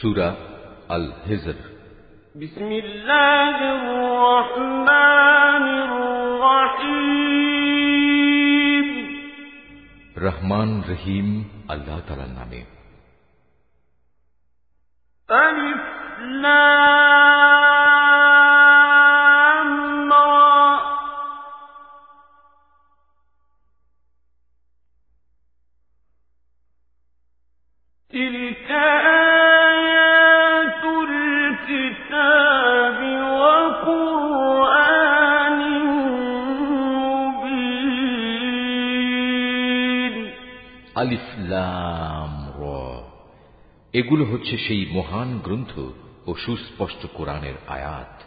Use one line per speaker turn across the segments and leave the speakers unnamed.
সুরা আল হেজর
بسم الله الرحمن الرحيم
রহমান রহিম আল্লাহ তালার নামে
ألف لام
আলিফ লাম র। এগুলো হচ্ছে সেই মহান গ্রন্থ ও সুস্পষ্ট কোরআনের আয়াত।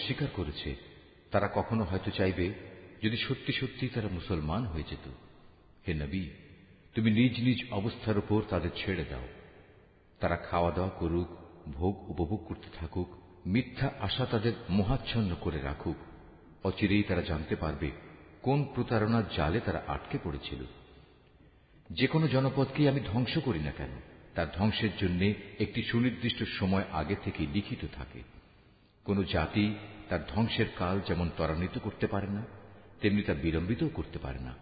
অস্বীকার করেছে। তারা কখনো হয়তো চাইবে, যদি সত্যি সত্যি তারা মুসলমান হয়ে যেত। হে নবী, তুমি নিজ নিজ অবস্থার উপর তাদের ছেড়ে দাও। তারা খাওয়া দাওয়া করুক, ভোগ উপভোগ করতে থাকুক, মিথ্যা আশা তাদের মোহাচ্ছন্ন করে রাখুক। অচিরেই তারা জানতে পারবে কোন প্রতারণার জালে তারা আটকে পড়েছিল। যে কোনো জনপদকেই আমি ধ্বংস করি না কেন, তার ধ্বংসের জন্য একটি সুনির্দিষ্ট সময় আগে থেকে লিখিত থাকে। কোন জাতি তার ধ্বংসের কাল যেমন ত্বরান্বিত করতে পারে না, তেমনি তা বিলম্বিতও করতে পারে না।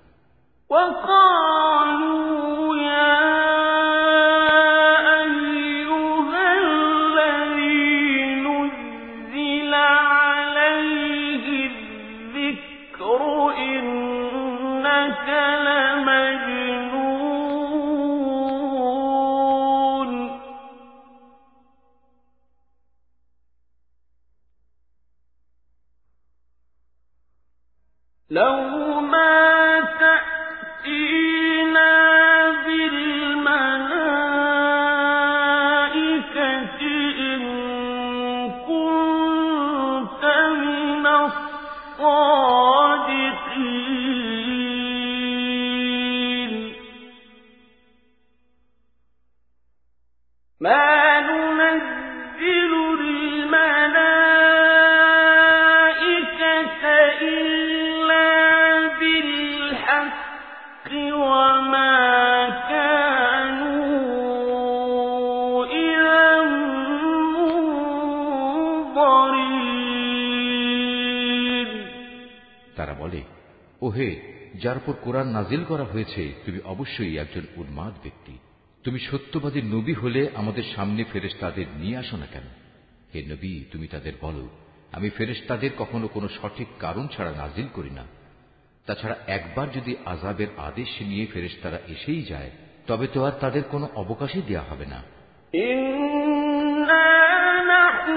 উপর কোরআন নাজিল করা হয়েছে তুমি অবশ্যই একজন উন্মাদ ব্যক্তি তুমি সত্যবাদী নবী হলে আমাদের সামনে ফেরেশতাদের নিয়ে আসো না কেন হে নবী তুমি তাদের বলো আমি ফেরেশতাদের কখনো কোনো সঠিক কারণ ছাড়া নাজিল করি না তাছাড়া একবার যদি আজাবের আদেশ নিয়ে ফেরেশতারা এসেই যায় তবে তো আর তাদের কোনো অবকাশই দেয়া হবে না
إنا نحن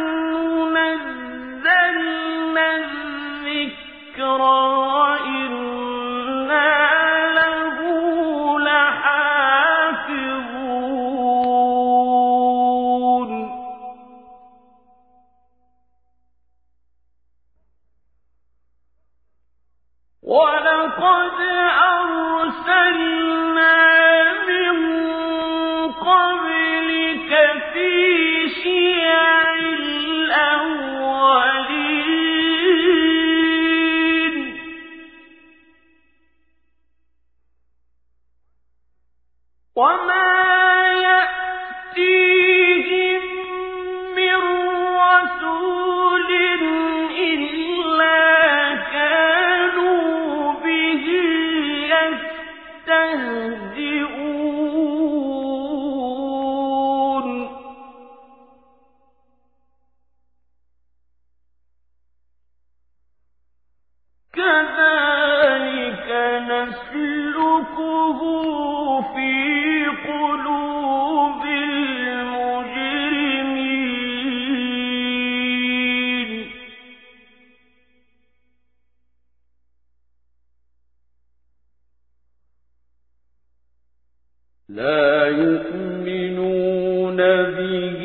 نزلنا الذكر لا يؤمنون به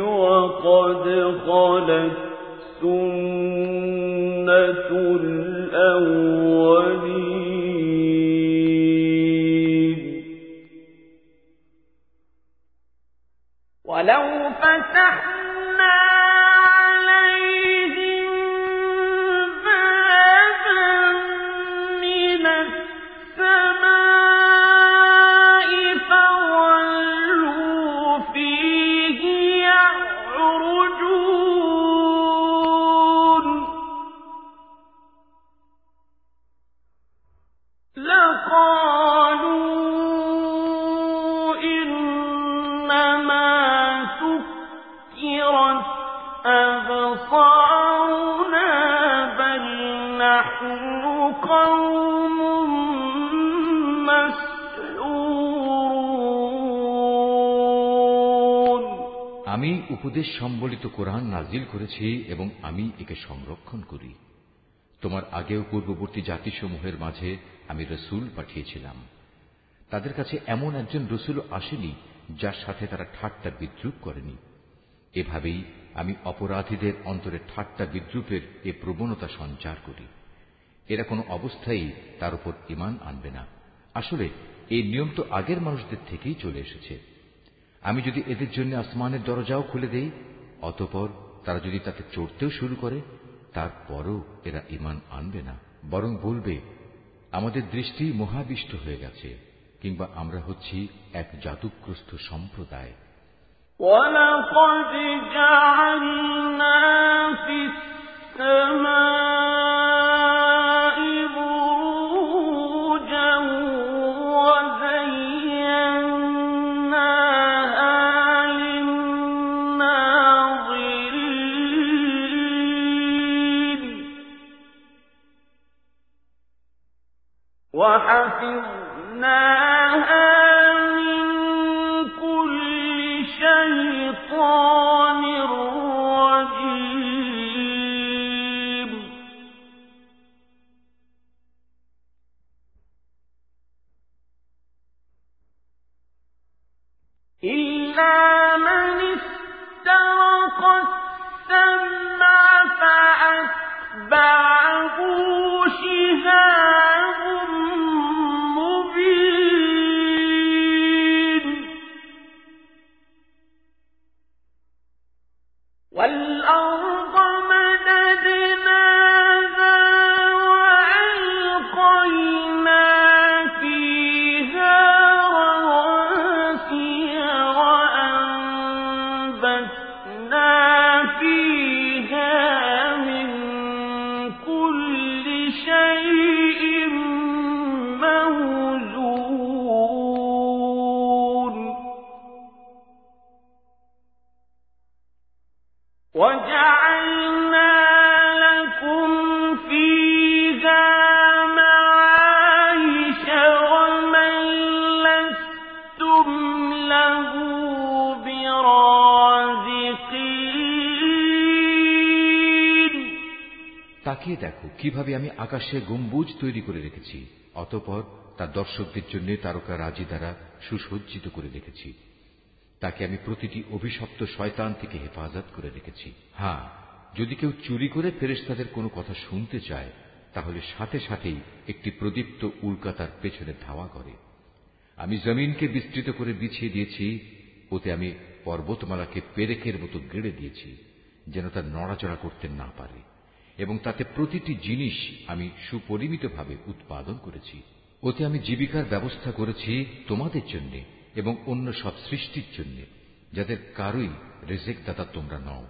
وقد خلت سنة
সম্বলিত কোরআন নাজিল করেছি এবং আমি একে সংরক্ষণ করি। তোমার আগেও পূর্ববর্তী জাতিসমূহের মাঝে আমি রসুল পাঠিয়েছিলাম। তাদের কাছে এমন একজন রসুল আসেনি যার সাথে তারা ঠাট্টা বিদ্রুপ করেনি। এভাবেই আমি অপরাধীদের অন্তরে ঠাট্টা বিদ্রুপের এ প্রবণতা সঞ্চার করি। এরা কোনো অবস্থায় তার উপর ইমান আনবে না। আসলে, এই নিয়ম তো আগের মানুষদের থেকেই চলে এসেছে। আমি যদি এদের জন্য আসমানের দরজাও খুলে দেই অতপর তারা যদি তাতে চড়তেও শুরু করে তারপরও এরা ইমান আনবে না বরং বলবে আমাদের দৃষ্টি মহাবিষ্ট হয়ে গেছে কিংবা আমরা হচ্ছি এক জাদুগ্রস্ত সম্প্রদায়
ولقد جعلنا في السماء
দেখো, কীভাবে আমি আকাশে গম্বুজ তৈরি করে রেখেছি, অতপর তার দর্শকদের জন্য তারকা রাজি দ্বারা সুসজ্জিত করে রেখেছি। তাকে আমি প্রতিটি অভিশপ্ত শয়তান থেকে হেফাজত করে রেখেছি। হ্যাঁ যদি কেউ চুরি করে ফেরেশতাদের কোনো কথা শুনতে চায়, তাহলে সাথে সাথেই একটি প্রদীপ্ত উল্কা তার পেছনে ধাওয়া করে। আমি জমিনকে বিস্তৃত করে বিছিয়ে দিয়েছি, ওতে আমি পর্বতমালাকে পেরেকের মতো গেড়ে দিয়েছি, যেন তা নড়াচড়া করতে না পারে। এবং তাতে প্রতিটি জিনিস আমি সুপরিমিতভাবে উৎপাদন করেছি। ওতে আমি জীবিকার ব্যবস্থা করেছি তোমাদের জন্য এবং অন্য সব সৃষ্টির জন্য, যাদের কারোই রেজেক দাতা তোমরা নও।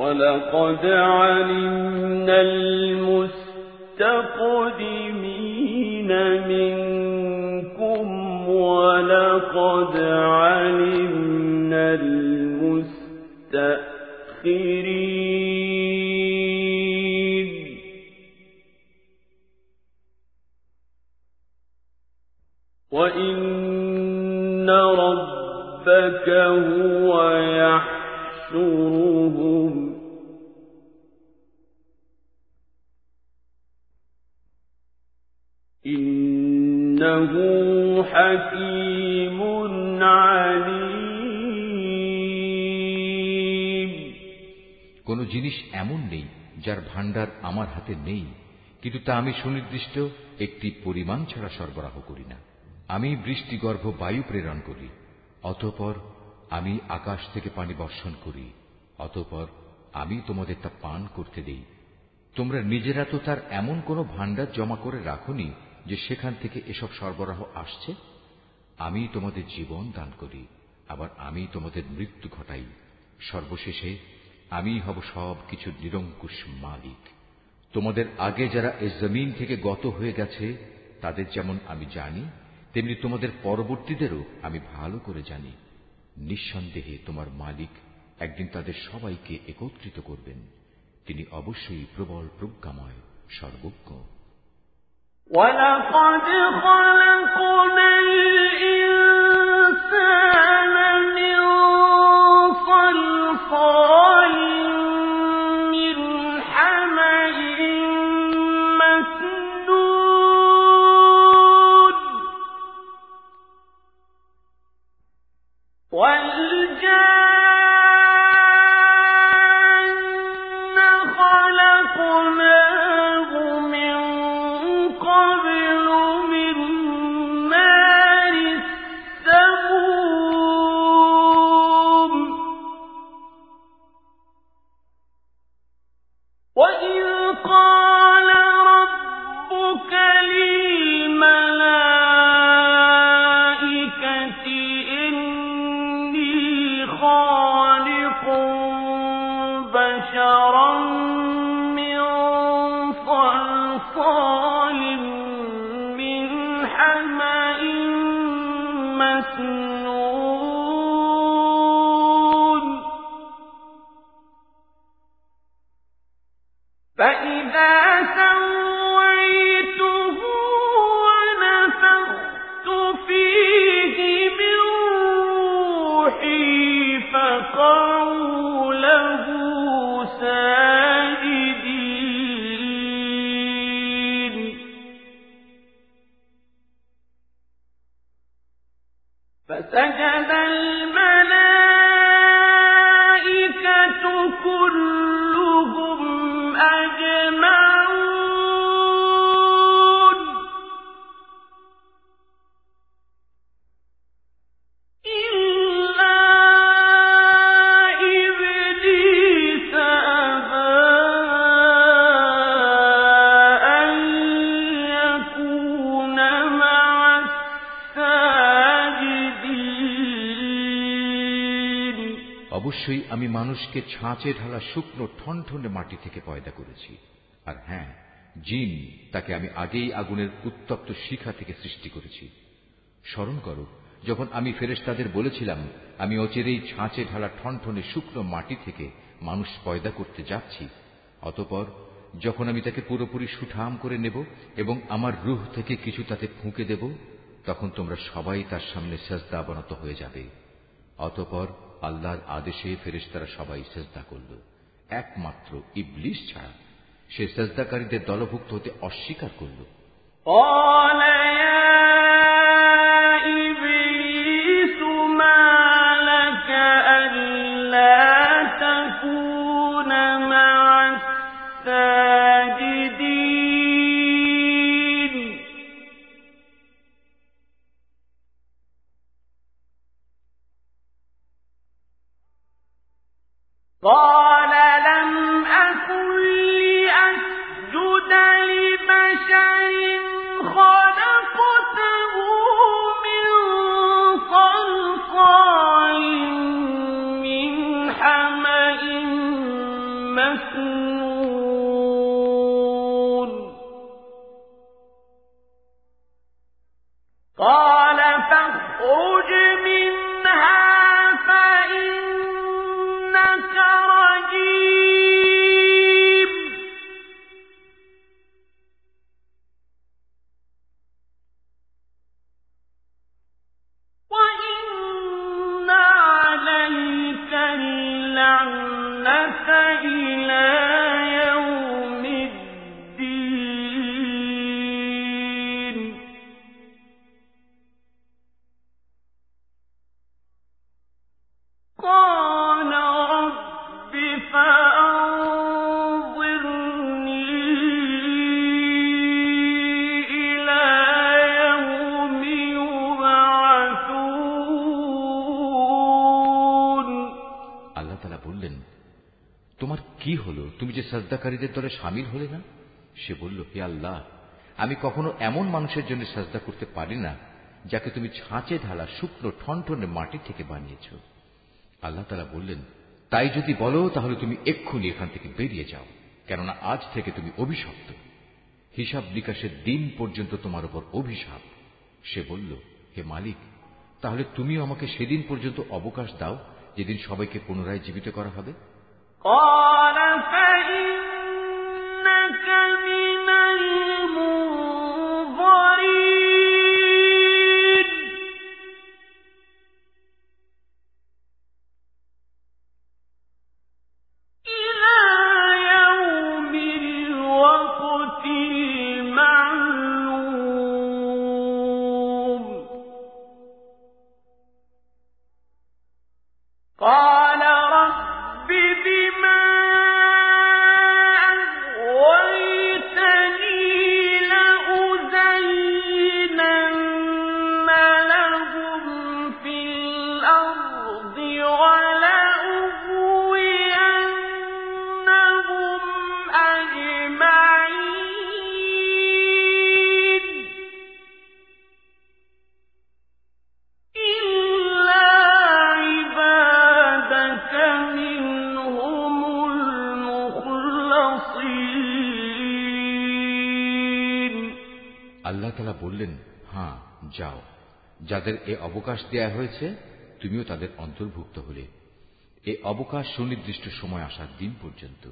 وَلَقَدْ عَلِمْنَا الْمُسْتَقْدِمِينَ مِنكُمْ وَلَقَدْ عَلِمْنَا الْمُسْتَأْخِرِينَ وَإِنَّ رَبَّكَ هُوَ يَحْشُرُهُمْ إِنَّهُ حَكِيمٌ عَلِيمٌ
কোন জিনিস এমন নেই যার ভান্ডার আমার হাতে নেই কিন্তু তা আমি সুনির্দিষ্ট একটি পরিমাণ ছাড়া সরবরাহ করি না আমি বৃষ্টিগর্ভ বায়ু প্রেরণ করি অতঃপর আমি আকাশ থেকে পানি বর্ষণ করি অতঃপর আমি তোমাদের তা পান করতে দেই তোমরা নিজেরা তো তার এমন কোন ভান্ডার জমা করে রাখনি যে সেখান থেকে এসব সরবরাহ আসছে, আমি তোমাদের জীবন দান করি, আবার আমি তোমাদের মৃত্যু ঘটাই। সর্বশেষে আমি হব সব কিছুর নিরঙ্কুশ মালিক। তোমাদের আগে যারা এ জমিন থেকে গত হয়ে গেছে, তাদের যেমন আমি জানি, তেমনি তোমাদের পরবর্তীদেরও আমি ভালো করে জানি। নিঃসন্দেহে তোমার মালিক একদিন তাদের সবাইকে একত্রিত করবেন। তিনি অবশ্যই প্রবল প্রজ্ঞাময়, সর্বজ্ঞ।
وَلَقَدْ خَلَقْنَا الْإِنسَانَ
মানুষকে ছাঁচে ঢালা শুকনো ঠনঠনে মাটি থেকে পয়দা করেছি। আর হ্যাঁ জিন তাকে আমি আগেই আগুনের উত্তপ্ত শিখা থেকে সৃষ্টি করেছি। স্মরণ করো, যখন আমি ফেরেশতাদের বলেছিলাম, আমি অচিরেই ছাঁচে ঢালা ঠনঠনে শুকনো মাটি থেকে মানুষ পয়দা করতে যাচ্ছি, অতপর যখন আমি তাকে পুরোপুরি সুঠাম করে নেব এবং আমার রুহ থেকে কিছু তাতে ফুঁকে দেব, তখন তোমরা সবাই তার সামনে সেজদা অবনত হয়ে যাবে। অতপর আল্লাহর আদেশে ফেরেশতারা সবাই সেজদা করল। একমাত্র ইবলিশ ছাড়া সে সেজদাকারীদের দলভুক্ত হতে অস্বীকার করল। যে সাজদাকারীদের দলে সামিল হলে না সে বলল হে আল্লাহ আমি কখনো এমন মানুষের জন্য সাজদা করতে পারি না যাকে তুমি ছাঁচে ঢালা শুকনো ঠনঠনে মাটি থেকে বানিয়েছ আল্লাহ তালা বললেন তাই যদি বলো তাহলে তুমি এক্ষুনি এখান থেকে বেরিয়ে যাও কেননা আজ থেকে তুমি অভিশপ্ত হিসাব নিকাশের দিন পর্যন্ত তোমার উপর অভিশাপ সে বলল হে মালিক তাহলে তুমিও আমাকে সেদিন পর্যন্ত অবকাশ দাও যেদিন সবাইকে পুনরায় জীবিত করা হবে
قال فإنك من
যাও। যাদের এ অবকাশ দেয়া হয়েছে, তুমিও তাদের অন্তর্ভুক্ত হলে। এ অবকাশ সুনির্দিষ্ট সময় আসার দিন পর্যন্ত।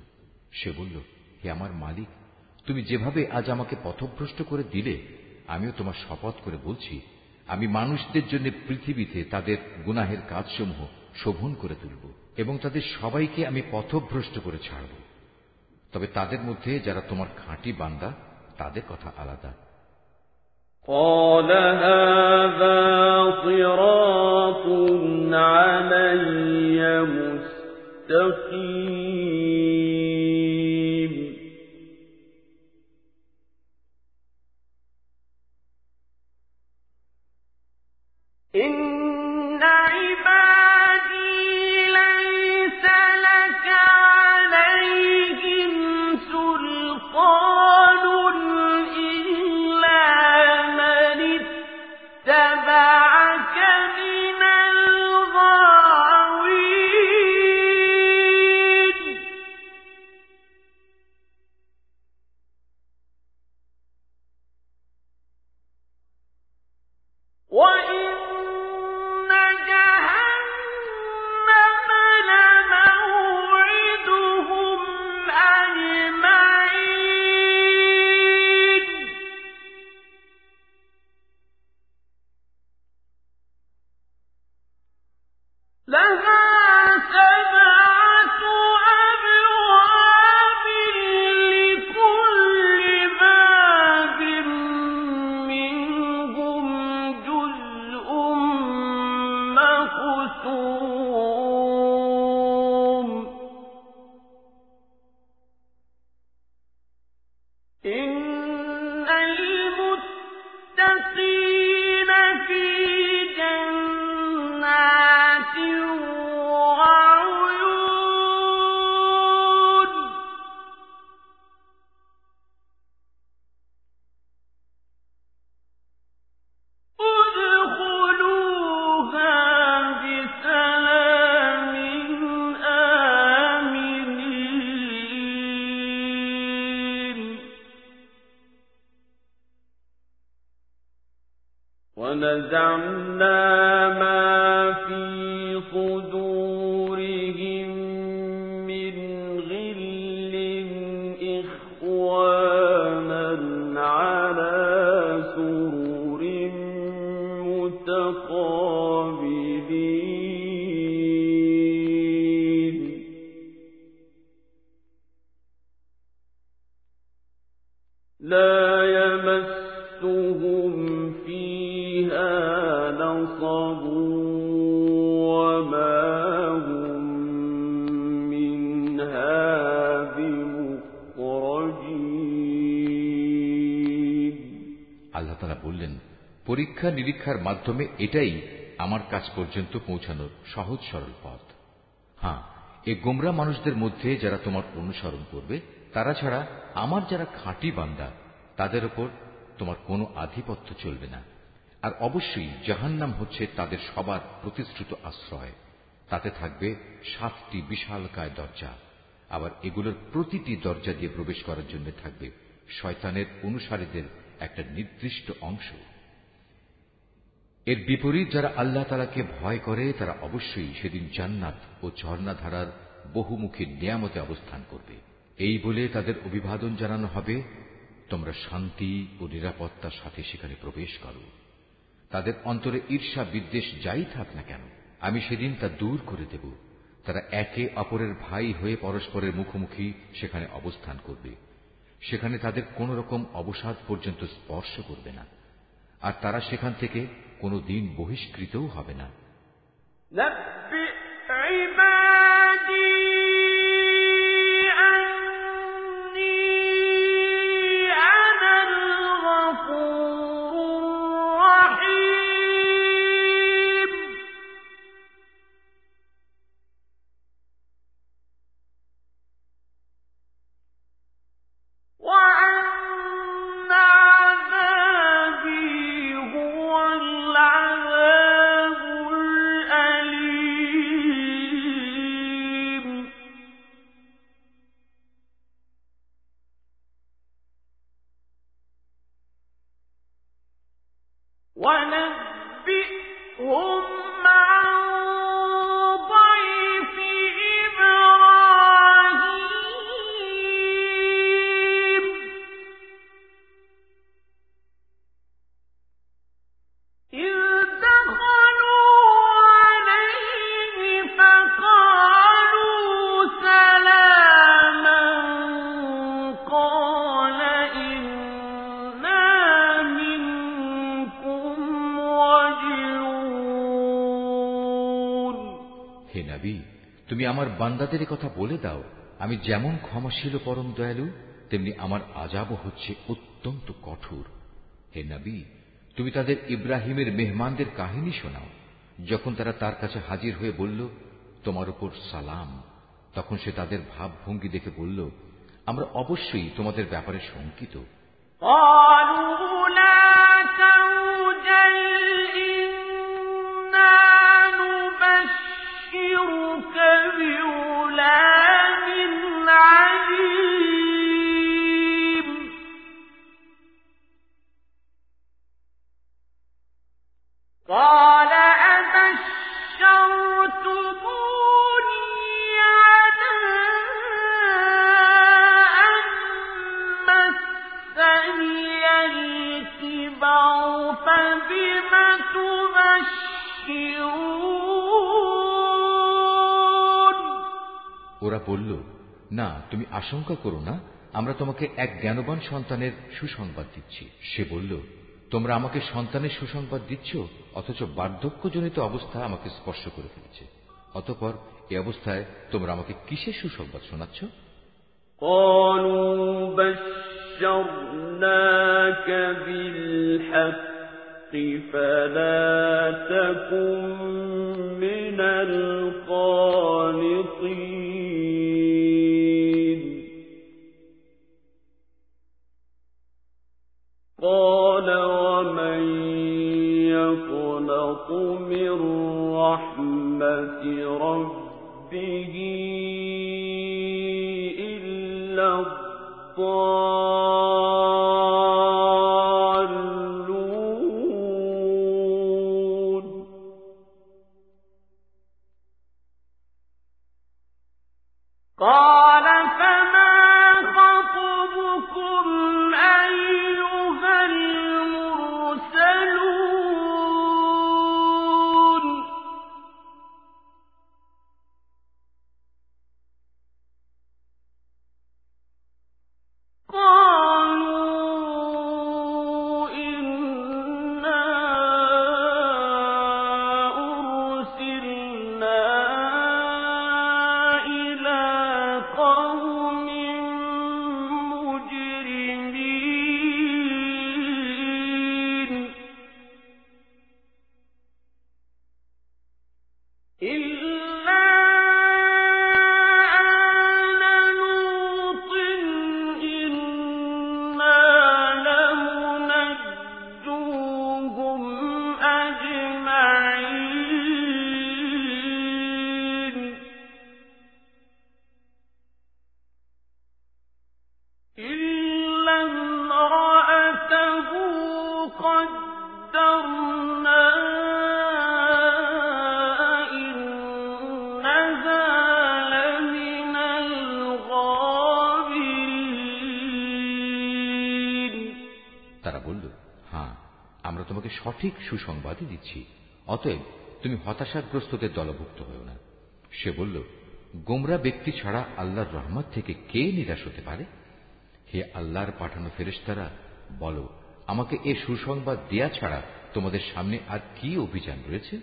সে বলল, হে আমার মালিক, তুমি যেভাবে আজ আমাকে পথভ্রষ্ট করে দিলে, আমিও তোমার শপথ করে বলছি, আমি মানুষদের জন্য পৃথিবীতে তাদের গুনাহের কাজসমূহ শোভন করে তুলব এবং তাদের সবাইকে আমি পথভ্রষ্ট করে ছাড়ব। তবে তাদের মধ্যে যারা তোমার খাঁটি বান্দা, তাদের কথা আলাদা।
قال هذا صراط علي مستقيم. ونزعنا ما في
পরীক্ষা নিরীক্ষার মাধ্যমে এটাই আমার কাছ পর্যন্ত পৌঁছানোর সহজ সরল পথ। হ্যাঁ এ গোমরা মানুষদের মধ্যে যারা তোমার অনুসরণ করবে, তারা ছাড়া আমার যারা খাঁটি বান্দা, তাদের ওপর তোমার কোনো আধিপত্য চলবে না। আর অবশ্যই জাহান্নাম হচ্ছে তাদের সবার প্রতিশ্রুত আশ্রয়। তাতে থাকবে সাতটি বিশালকায় দরজা। আবার এগুলোর প্রতিটি দরজা দিয়ে প্রবেশ করার জন্য থাকবে শয়তানের অনুসারীদের একটা নির্দিষ্ট অংশ। এর বিপরীত যারা আল্লাহ তালাকে ভয় করে, তারা অবশ্যই সেদিন জান্নাত ও ঝর্ণাধারার বহুমুখী নিয়ামতে অবস্থান করবে। এই বলে তাদের অভিবাদন জানানো হবে। তোমরা শান্তি ও নিরাপত্তার সাথে সেখানে প্রবেশ করো। তাদের অন্তরে ঈর্ষা বিদ্বেষ যাই থাক না কেন, আমি সেদিন তা দূর করে দেব। তারা একে অপরের ভাই হয়ে পরস্পরের মুখোমুখি সেখানে অবস্থান করবে। সেখানে তাদের কোন রকম অবসাদ পর্যন্ত স্পর্শ করবে না। আর তারা সেখান থেকে কোনো দিন বহিষ্কৃতও হবে না। তুমি আমার বান্দাদের এ কথা বলে দাও আমি যেমন ক্ষমাশীল ও পরম দয়ালু তেমনি আমার আজাবও হচ্ছে অত্যন্ত কঠোর হে নবী তুমি তাদের ইব্রাহিমের মেহমানদের কাহিনী শোনাও যখন তারা তার কাছে হাজির হয়ে বলল তোমার উপর সালাম তখন সে তাদের ভাবভঙ্গি দেখে বলল আমরা অবশ্যই তোমাদের ব্যাপারে শঙ্কিত
قالوا
ওরা বলল না তুমি আশঙ্কা করো না আমরা তোমাকে এক জ্ঞানবান সন্তানের সুসংবাদ দিচ্ছি সে বলল তোমরা আমাকে সন্তানের সুসংবাদ দিচ্ছ অথচ বার্ধক্যজনিত অবস্থা আমাকে স্পর্শ করে ফেলেছে অতপর এ অবস্থায় তোমরা আমাকে কিসের সুসংবাদ শোনাচ্ছ
قالوا بشرناك بالحق فلا تكن من القانطين من رحمة ربه إلا
نَفَقَتَهُ
সঠিক সুসংবাদই দিচ্ছি। অতএব তুমি হতাশাগ্রস্তদের দলভুক্ত হও না। সে বলল, গোমরা ব্যক্তি ছাড়া আল্লাহর রহমত থেকে কে নিরাশ হতে পারে? হে আল্লাহর পাঠানো ফেরেশতারা, বলো, আমাকে এ সুসংবাদ দেয়া ছাড়া তোমাদের সামনে আর কি অভিযান রয়েছে?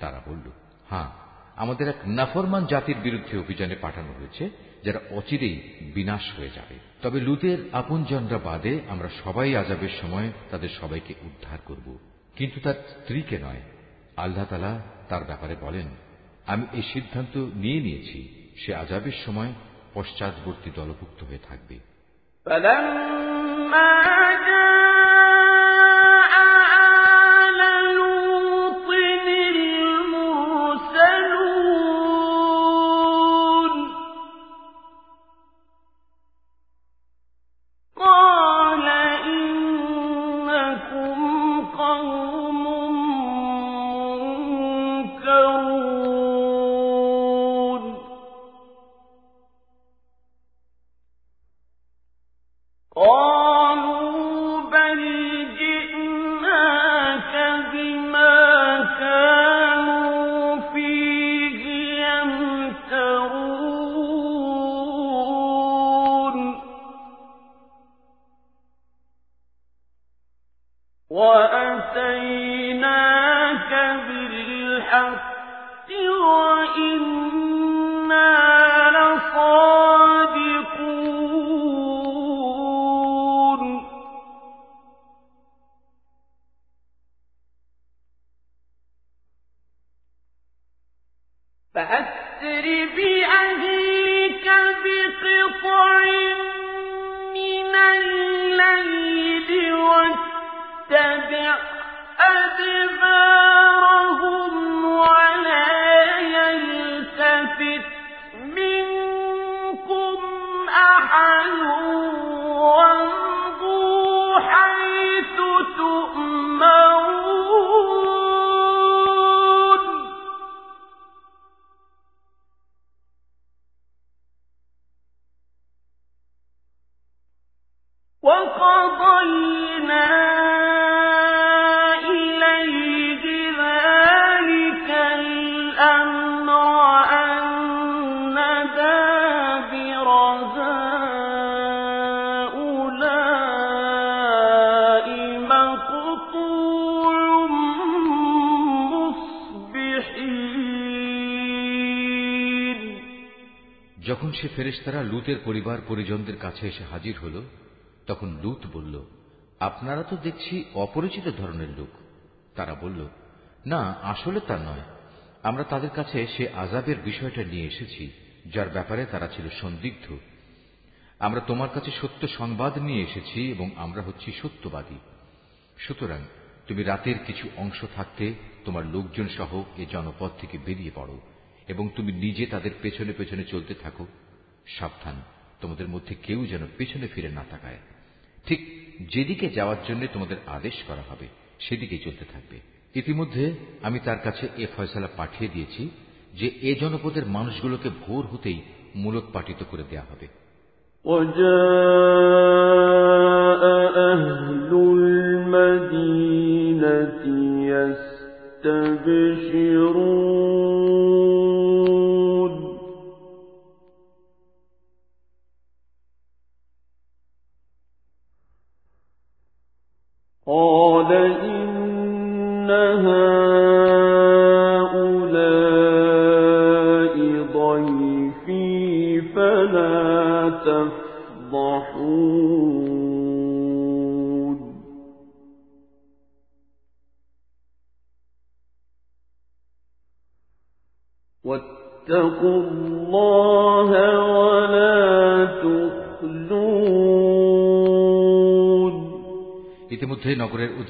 তারা বলল হ্যাঁ আমাদের এক নাফরমান জাতির বিরুদ্ধে অভিযানে পাঠানো হয়েছে। যারা অচিরেই বিনাশ হয়ে যাবে। তবে লুতের আপনজনরা বাদে আমরা সবাই আজাবের সময় তাদের সবাইকে উদ্ধার করব। কিন্তু তার স্ত্রীকে নয়। আল্লাহ তালা তার ব্যাপারে বলেন, আমি এই সিদ্ধান্ত নিয়ে নিয়েছি, সে আজাবের সময় পশ্চাৎবর্তী দলভুক্ত হয়ে থাকবে। ফেরেশতারা লুতের পরিবার পরিজনদের কাছে এসে হাজির হল। তখন লুত বলল, আপনারা তো দেখছি অপরিচিত ধরনের লোক। তারা বলল, না, আসলে তা নয়। আমরা তাদের কাছে সে আজাবের বিষয়টা নিয়ে এসেছি, যার ব্যাপারে তারা ছিল সন্দিগ্ধ। আমরা তোমার কাছে সত্য সংবাদ নিয়ে এসেছি এবং আমরা হচ্ছি সত্যবাদী। সুতরাং তুমি রাতের কিছু অংশ থাকতে তোমার লোকজন সহ এ জনপদ থেকে বেরিয়ে পড়ো এবং তুমি নিজে তাদের পেছনে পেছনে চলতে থাকো। সাবধান। তোমাদের মধ্যে কেউ যেন পেছনে ফিরে না তাকায়। ঠিক যেদিকে যাওয়ার জন্য তোমাদের আদেশ করা হবে সেদিকে চলতে থাকবে। ইতিমধ্যে আমি তার কাছে এ ফয়সালা পাঠিয়ে দিয়েছি যে এ জনপদের মানুষগুলোকে ভোর হতেই মূলক পাটিত করে দেয়া হবে।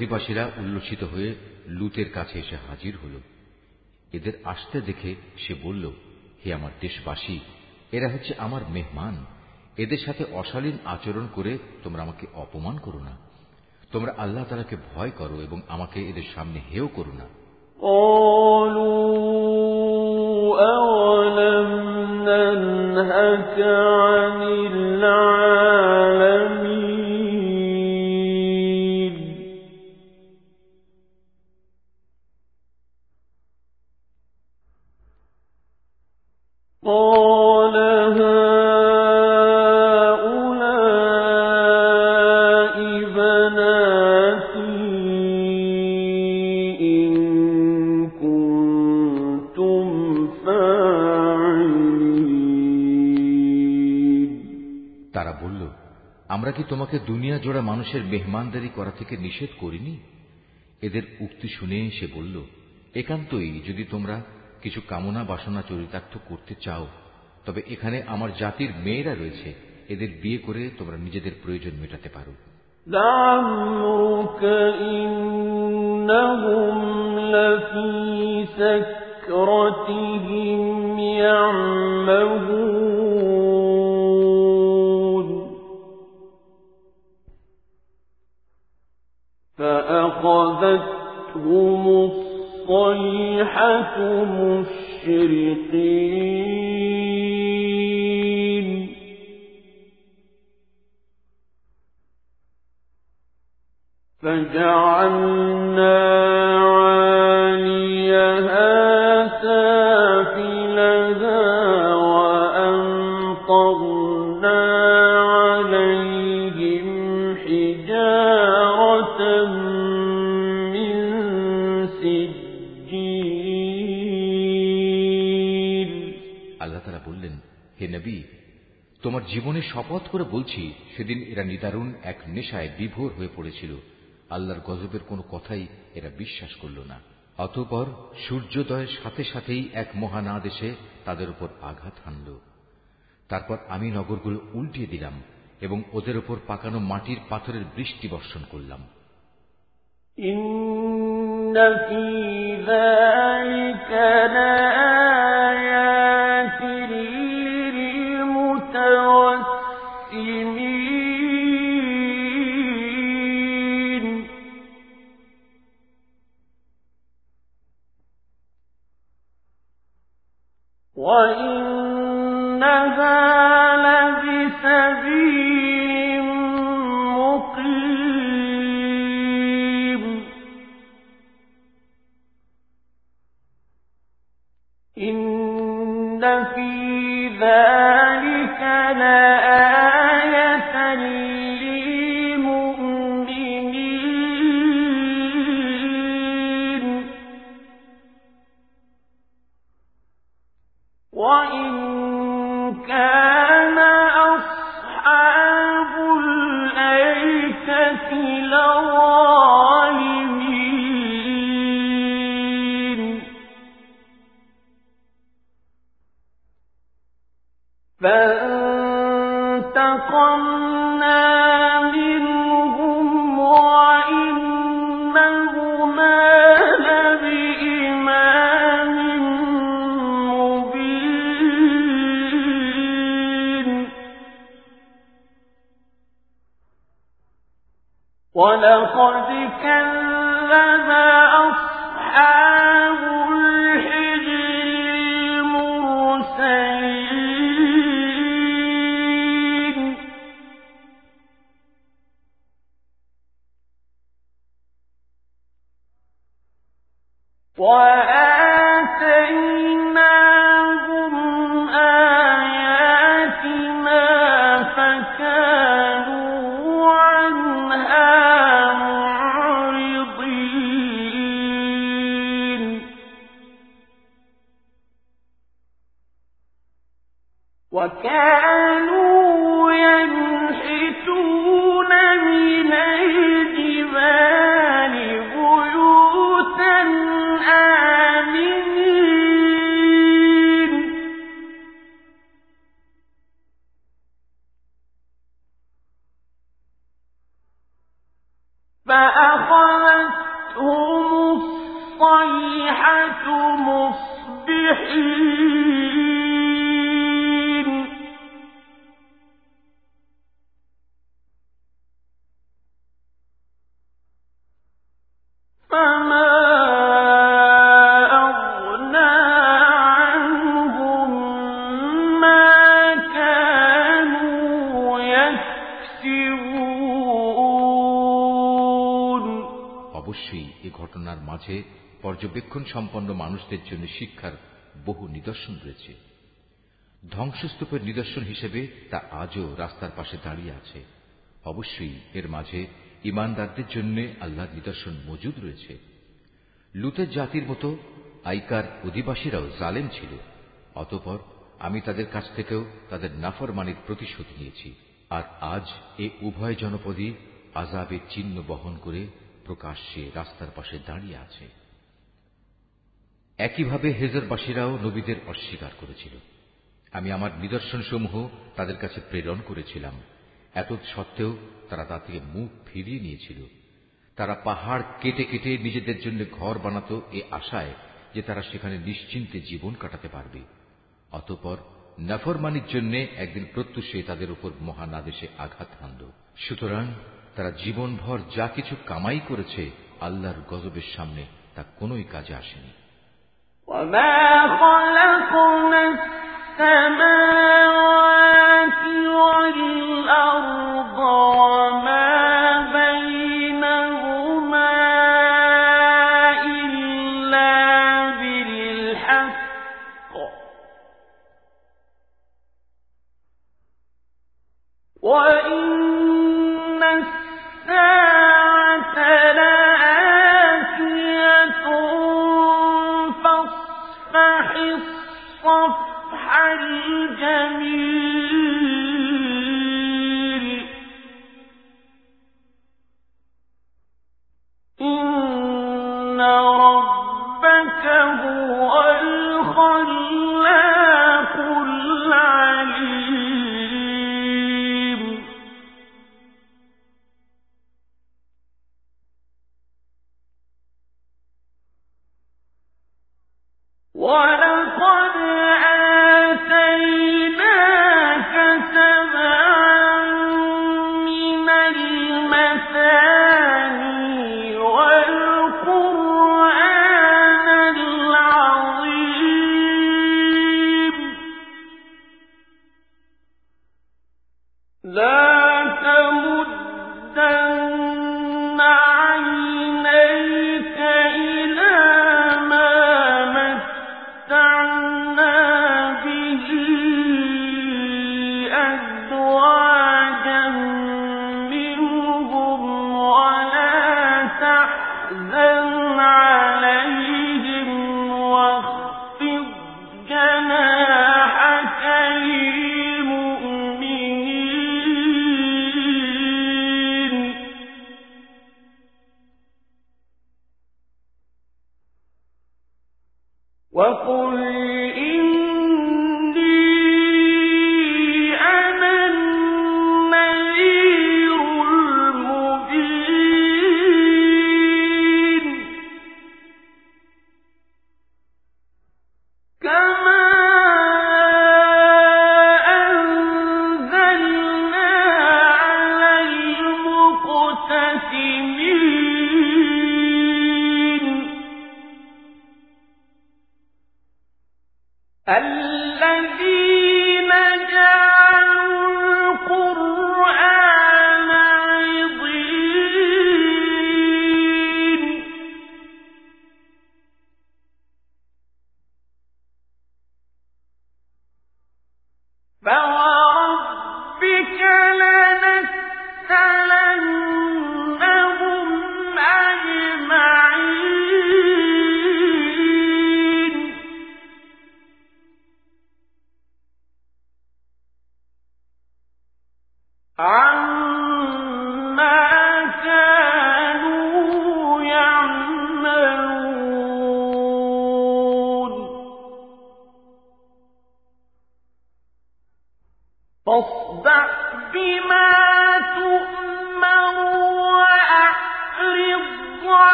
নগরের অধিবাসীরা উল্লসিত হয়ে লুতের কাছে এসে হাজির হল এদের আসতে দেখে সে বলল হে আমার দেশবাসী এরা হচ্ছে আমার মেহমান এদের সাথে অশালীন আচরণ করে তোমরা আমাকে অপমান করো না
তোমরা আল্লাহ তালাকে ভয় করো এবং আমাকে এদের সামনে হেও করো না
أولم ننهك
তোমাকে দুনিয়া জোড়া মানুষের মেহমানদারি করা থেকে নিষেধ করিনি এদের উক্তি শুনে সে বলল একান্তই যদি তোমরা কিছু কামনা বাসনা চরিতার্থ করতে চাও তবে এখানে আমার জাতির মেয়েরা রয়েছে এদের বিয়ে করে তোমরা নিজেদের প্রয়োজন মেটাতে পারো
لعمرك إنهم لفي سكرتهم فأخذتهم الصيحة مشرقين. فجعلنا
আল্লাহ তারা বললেন হে নবী তোমার জীবনে শপথ করে বলছি সেদিন এরা নিদারুণ এক নেশায় বিভোর হয়ে পড়েছিল আল্লাহর গজবের কোনো কথাই এরা বিশ্বাস করল না অতঃপর সূর্যোদয়ের সাথে সাথেই এক মহান আদেশে তাদের উপর আঘাত হানল তারপর আমি নগরগুলো উল্টিয়ে দিলাম এবং ওদের উপর পাকানো মাটির পাথরের বৃষ্টি বর্ষণ করলাম
إن في ذلك لآيات وإن مصبحين.
পর্যবেক্ষণ সম্পন্ন মানুষদের জন্য শিক্ষার বহু নিদর্শন রয়েছে। ধ্বংসস্তূপের নিদর্শন হিসেবে তা আজও রাস্তার পাশে দাঁড়িয়ে আছে। অবশ্যই এর মাঝে ইমানদারদের জন্য আল্লাহর নিদর্শন মজুদ রয়েছে। লুতের জাতির মতো আইকার অধিবাসীরাও জালেম ছিল। অতপর আমি তাদের কাছ থেকেও তাদের নাফরমানির প্রতিশোধ নিয়েছি। আর আজ এ উভয় জনপদই আজাবের চিহ্ন বহন করে প্রকাশ্যে রাস্তার পাশে দাঁড়িয়ে আছে। একইভাবে হেজরবাসীরাও নবীদের অস্বীকার করেছিল। আমি আমার নিদর্শনসমূহ তাদের কাছে প্রেরণ করেছিলাম। এত সত্ত্বেও তারা তা থেকে মুখ ফিরিয়ে নিয়েছিল। তারা পাহাড় কেটে কেটে নিজেদের জন্য ঘর বানাত এ আশায় যে তারা সেখানে নিশ্চিন্তে জীবন কাটাতে পারবে। অতপর নফরমানির জন্য একদিন প্রত্যুষে তাদের উপর মহান আদেশে আঘাত হানল। সুতরাং তারা জীবনভর যা কিছু কামাই করেছে, আল্লাহর গজবের সামনে তা কোনোই কাজে আসেনি।
وما خلقنا السماوات والأرض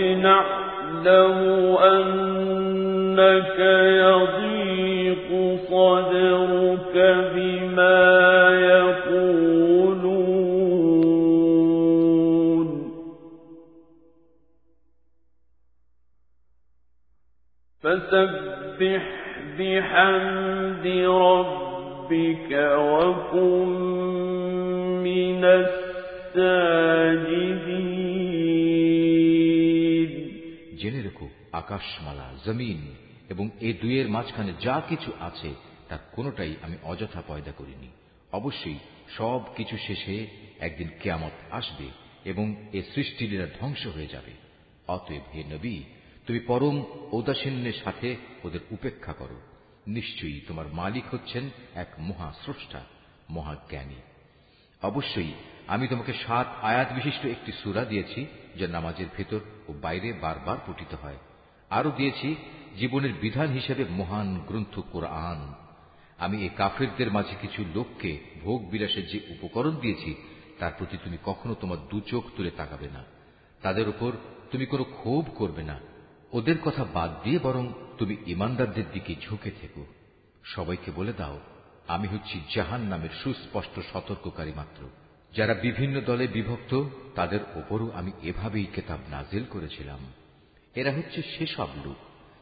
نعلم أنك يضيق صدرك بما يقولون. فسبح بحمد ربك وكن من الساجدين.
আকাশমালা, জমিন এবং এ দুয়ের মাঝখানে যা কিছু আছে তার কোনোটাই আমি অযথা পয়দা করিনি। অবশ্যই সব কিছু শেষে একদিন কেয়ামত আসবে এবং এ সৃষ্টিলীলা ধ্বংস হয়ে যাবে। অতএব হে নবী, তুমি পরম ঔদাসীন্যের সাথে ওদের উপেক্ষা করো। নিশ্চয়ই তোমার মালিক হচ্ছেন এক মহা স্রষ্টা মহাজ্ঞানী অবশ্যই আমি তোমাকে সাত আয়াত বিশিষ্ট একটি সুরা দিয়েছি, যা নামাজের ভেতর ও বাইরে বারবার পঠিত হয়। আরও দিয়েছি, জীবনের বিধান হিসেবে মহান গ্রন্থ কোরআন। আমি এই কাফেরদের মাঝে কিছু লোককে ভোগ বিলাসের যে উপকরণ দিয়েছি, তার প্রতি তুমি কখনো তোমার দু চোখ তুলে তাকাবে না। তাদের উপর তুমি কোনো ক্ষোভ করবে না। ওদের কথা বাদ দিয়ে বরং তুমি ইমানদারদের দিকে ঝুঁকে থেকো। সবাইকে বলে দাও, আমি হচ্ছি জাহান নামের সুস্পষ্ট সতর্ককারী মাত্র। যারা বিভিন্ন দলে বিভক্ত, তাদের ওপরও আমি এভাবেই কেতাব নাজিল করেছিলাম। এরা হচ্ছে সেসব লোক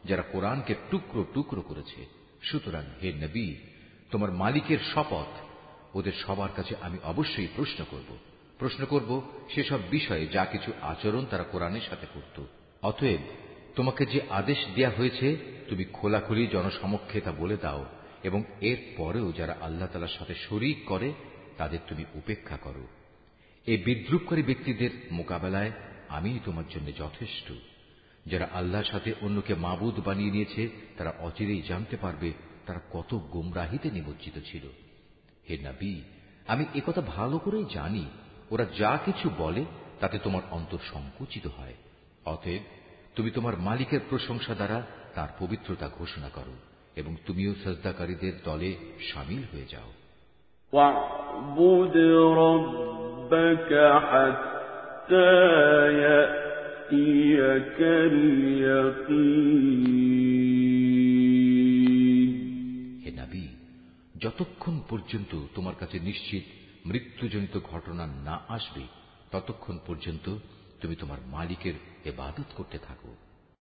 যারা কোরআনকে টুকরো টুকরো করেছে। সুতরাং হে নবী, তোমার মালিকের শপথ, ওদের সবার কাছে আমি অবশ্যই প্রশ্ন করব। প্রশ্ন করব, সেসব বিষয়ে যা কিছু আচরণ তারা কোরআনের সাথে করত। অতএব, তোমাকে যে আদেশ দেয়া হয়েছে, তুমি খোলাখুলি জনসমক্ষে তা বলে দাও এবং এর পরেও যারা আল্লাহ তালার সাথে শরিক করে, তাদের তুমি উপেক্ষা করো। এই বিদ্রুপকারী ব্যক্তিদের মোকাবেলায় আমি তোমার জন্য যথেষ্ট। যারা আল্লাহর সাথে অন্যকে মাবুদ বানিয়ে নিয়েছে তারা অচিরেই জানতে পারবে তারা কত গুমরাহিতে নিমজ্জিত ছিল হে নবী আমি একথা ভালো করেই জানি ওরা যা কিছু বলে তাতে তোমার অন্তর সংকুচিত হয় অতএব তুমি তোমার মালিকের প্রশংসা দ্বারা তার পবিত্রতা ঘোষণা করো এবং তুমিও সজদাকারীদের দলে সামিল হয়ে যাও
واعبد ربك حتى يأتيك اليقين
হে নবী যতক্ষণ পর্যন্ত তোমার কাছে নিশ্চিত মৃত্যুজনিত ঘটনা না আসবে ততক্ষণ পর্যন্ত তুমি তোমার মালিকের এবাদত করতে থাকো